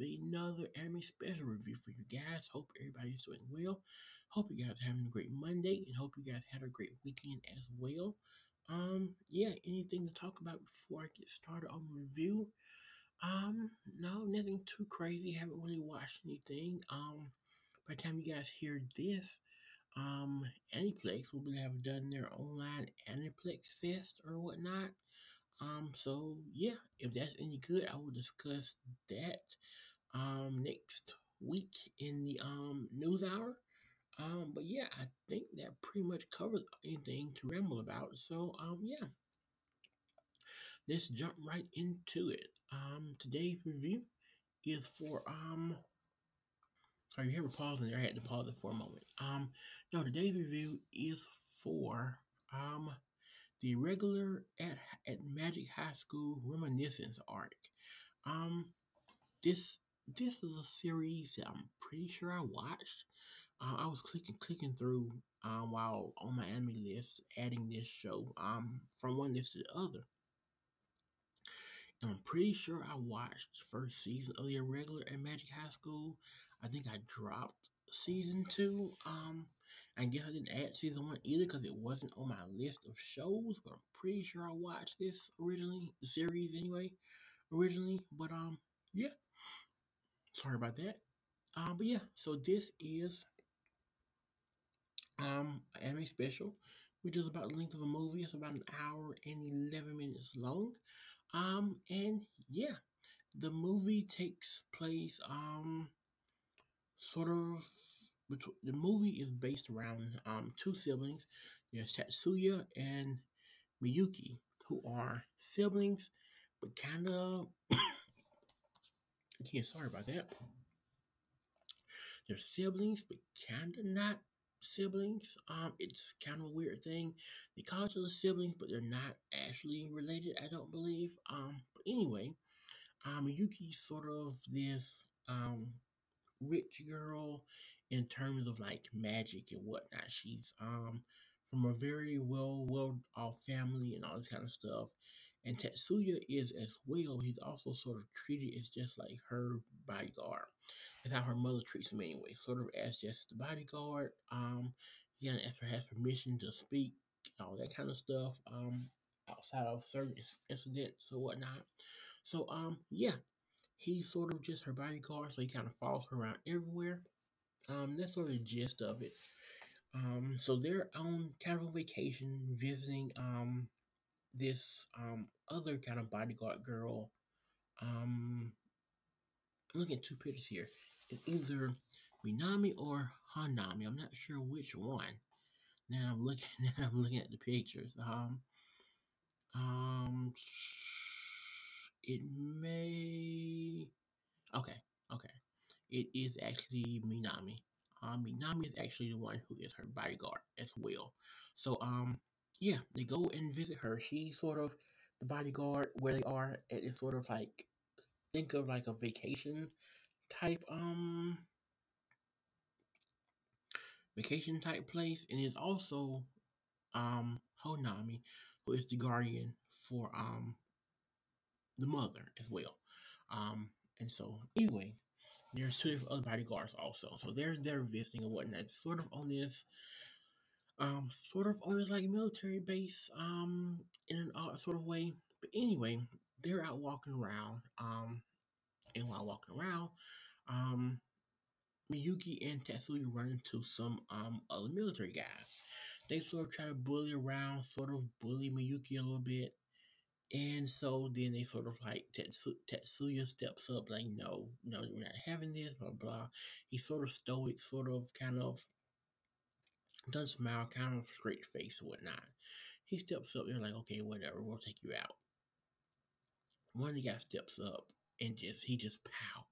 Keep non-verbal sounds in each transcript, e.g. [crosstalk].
another anime special review for you guys. Hope everybody's doing well. Hope you guys having a great Monday and hope you guys had a great weekend as well. Um, yeah, anything to talk about before I get started on the review? Um, no, nothing too crazy. Haven't really watched anything. Um, by the time you guys hear this, um, Aniplex will have done their online Aniplex Fest or whatnot. Um, so yeah, if that's any good, I will discuss that um next week in the um news hour. Um, but yeah, I think that pretty much covers anything to ramble about. So um yeah. Let's jump right into it. Um today's review is for um sorry you me pausing there, I had to pause it for a moment. Um no today's review is for um the irregular at, at Magic High School Reminiscence arc. Um, this this is a series that I'm pretty sure I watched. Uh, I was clicking clicking through um, while on my anime list, adding this show um, from one list to the other. And I'm pretty sure I watched the first season of the irregular at Magic High School. I think I dropped season two. Um, I guess I didn't add season one either because it wasn't on my list of shows, but I'm pretty sure I watched this originally, the series anyway, originally. But um, yeah, sorry about that. Um, but yeah, so this is um an anime special, which is about the length of a movie. It's about an hour and eleven minutes long. Um, and yeah, the movie takes place um sort of the movie is based around um, two siblings. There's Tatsuya and Miyuki, who are siblings, but kind of. again, sorry about that. They're siblings, but kind of not siblings. Um, it's kind of a weird thing. They call each other siblings, but they're not actually related. I don't believe. Um, but anyway, um, Miyuki's sort of this um rich girl in terms of like magic and whatnot. She's um from a very well well off family and all this kind of stuff. And Tatsuya is as well. He's also sort of treated as just like her bodyguard. That's how her mother treats him anyway, sort of as just the bodyguard. Um, he kind of her has permission to speak, all that kind of stuff. Um, outside of certain incidents or whatnot. So um, yeah, he's sort of just her bodyguard, so he kind of follows her around everywhere. Um, that's sort of the gist of it. Um, so they're on kind of a vacation, visiting um this um other kind of bodyguard girl. Um, I'm looking at two pictures here. It's either Minami or Hanami. I'm not sure which one. Now I'm looking. [laughs] Now I'm looking at the pictures. Um, um, it may. Okay, okay. It is actually Minami. Um, Minami is actually the one who is her bodyguard as well. So, um, yeah, they go and visit her. She's sort of the bodyguard where they are. It's sort of like think of like a vacation type um vacation type place, and it's also um Honami, who is the guardian for um the mother as well. Um, and so anyway, there's two other bodyguards also. So they're they're visiting and whatnot, sort of on this um sort of on this like military base, um, in an odd sort of way. But anyway, they're out walking around. Um and while walking around, um Miyuki and Tatsuya run into some um other military guys. They sort of try to bully around, sort of bully Miyuki a little bit. And so then they sort of like Tetsu- Tetsuya steps up, like, no, no, we're not having this, blah, blah. He's sort of stoic, sort of kind of doesn't smile, kind of straight face or whatnot. He steps up, they're like, okay, whatever, we'll take you out. One of the guys steps up and just, he just pow.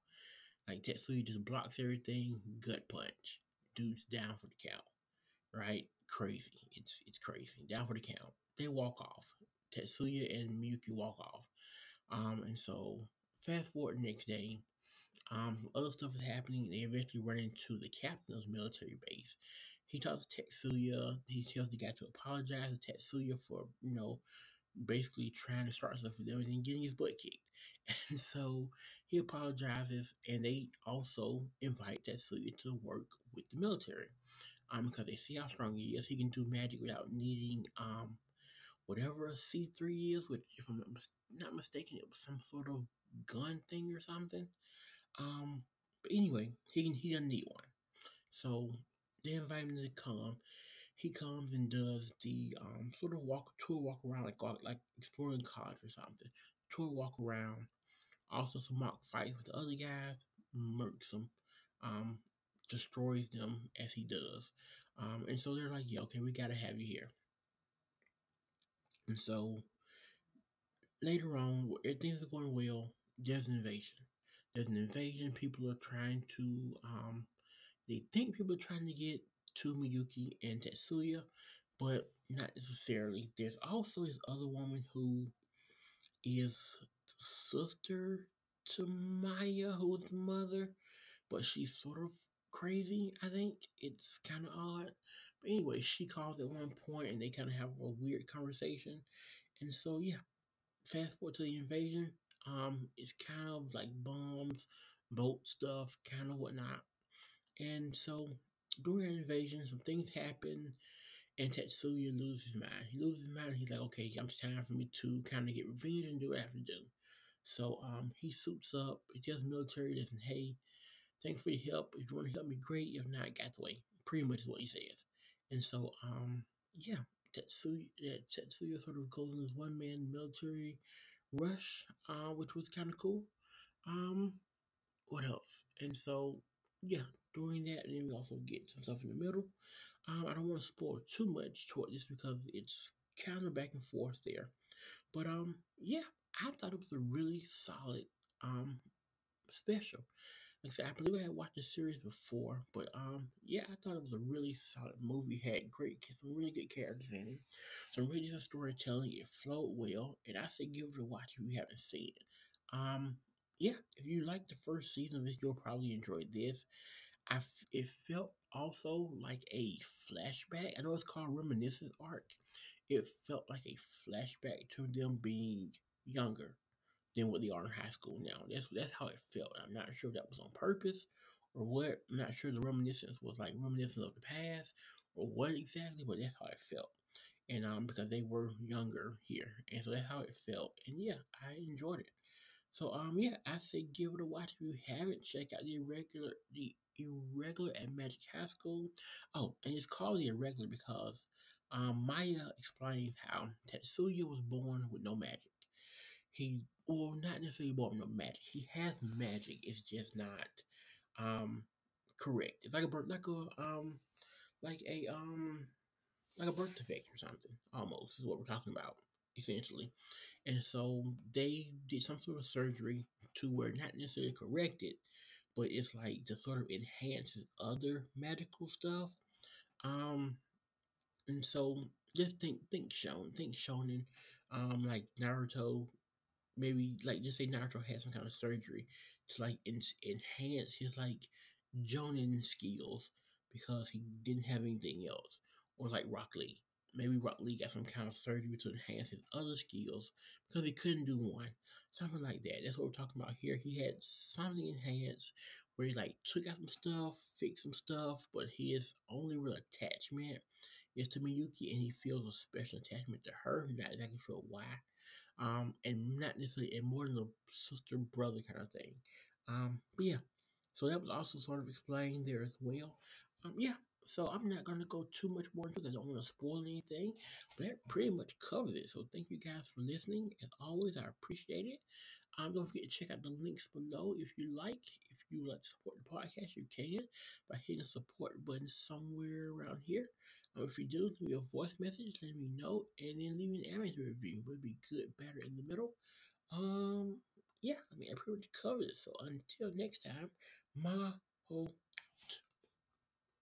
Like Tetsuya just blocks everything, gut punch. Dude's down for the count. Right? Crazy. It's it's crazy. Down for the count. They walk off. Tetsuya and Miyuki walk off. Um, and so fast forward next day, um, other stuff is happening. They eventually run into the captain of the military base. He talks to Tetsuya. He tells the guy to apologize to Tetsuya for, you know, basically trying to start stuff with them and then getting his butt kicked. [laughs] And so he apologizes, and they also invite Tetsuya to work with the military. Um, because they see how strong he is. He can do magic without needing um whatever a C three is, which if I'm not mistaken, it was some sort of gun thing or something. Um, but anyway, he he doesn't need one. So they invite him to come. He comes and does the um, sort of walk tour walk around like like exploring college or something. Tour walk around. Also some mock fights with the other guys. Murks them. Um, destroys them as he does. Um, and so they're like, yeah, okay, we gotta have you here. And so later on, if things are going well. There's an invasion. There's an invasion. People are trying to, um, they think people are trying to get to Miyuki and Tetsuya, but not necessarily. There's also this other woman who is the sister to Maya, who is the mother, but she's sort of crazy, I think. It's kind of odd. But anyway, she calls at one point and they kind of have a weird conversation. And so, yeah, fast forward to the invasion. Um, it's kind of like bombs, boat stuff, kind of whatnot. And so during the invasion, some things happen, and Tetsuya loses his mind. He loses his mind. he's like, okay, it's time for me to kind of get revenge and do what I have to do. So um, he suits up. He tells the military, listen, hey, thanks for your help. If you want to help me, great. If not, got the way. Pretty much is what he says. And so, um, yeah, Tetsuya, yeah, Tetsuya sort of goes in this one man military rush, uh, which was kind of cool. Um, what else? And so, yeah, during that, and then we also get some stuff in the middle. Um, I don't want to spoil too much toward this because it's kind of back and forth there. But um, yeah, I thought it was a really solid um special. Like I said, I believe I had watched the series before, but um, yeah, I thought it was a really solid movie. Had great, some really good characters in it, some really good storytelling. It flowed well, and I say give it a watch if you haven't seen it. Um, yeah, if you like the first season of it, you'll probably enjoy this. I f- it felt also like a flashback. I know it's called reminiscent arc. It felt like a flashback to them being younger than what they are in high school now. That's that's how it felt. I'm not sure that was on purpose or what. I'm not sure the reminiscence was like reminiscence of the past or what exactly, but that's how it felt. And um, because they were younger here, and so that's how it felt. And yeah, I enjoyed it. So um, yeah, I say give it a watch if you haven't. Check out the irregular, the irregular at Magic High School. Oh, and it's called the irregular because um, Maya explains how Tetsuya was born with no magic. He, well, not necessarily born with no magic. He has magic. It's just not um correct. It's like a birth, like a um, like a um, like a birth defect or something. Almost is what we're talking about essentially. And so they did some sort of surgery to where not necessarily correct it, but it's like to sort of enhances other magical stuff. Um, and so just think think shonen, think shonen, um, like Naruto, maybe like just say Naruto had some kind of surgery to like en- enhance his like jonin skills because he didn't have anything else, or like Rock Lee. Maybe Rock Lee got some kind of surgery to enhance his other skills because he couldn't do one. Something like that. That's what we're talking about here. He had something enhanced where he like took out some stuff, fixed some stuff, but his only real attachment is to Miyuki and he feels a special attachment to her. Not exactly sure why. Um, and not necessarily and more than a sister brother kind of thing. Um, but yeah. So that was also sort of explained there as well. Um, yeah, so I'm not gonna go too much more into because I don't want to spoil anything. But that pretty much covers it. So thank you guys for listening. As always, I appreciate it. Um, don't forget to check out the links below if you like. If you would like to support the podcast, you can by hitting the support button somewhere around here. If you do, leave a voice message, let me know, and then leave an Amazon review. Would be good, better in the middle. Um, yeah, I mean, I pretty much covered it. So until next time, ma ho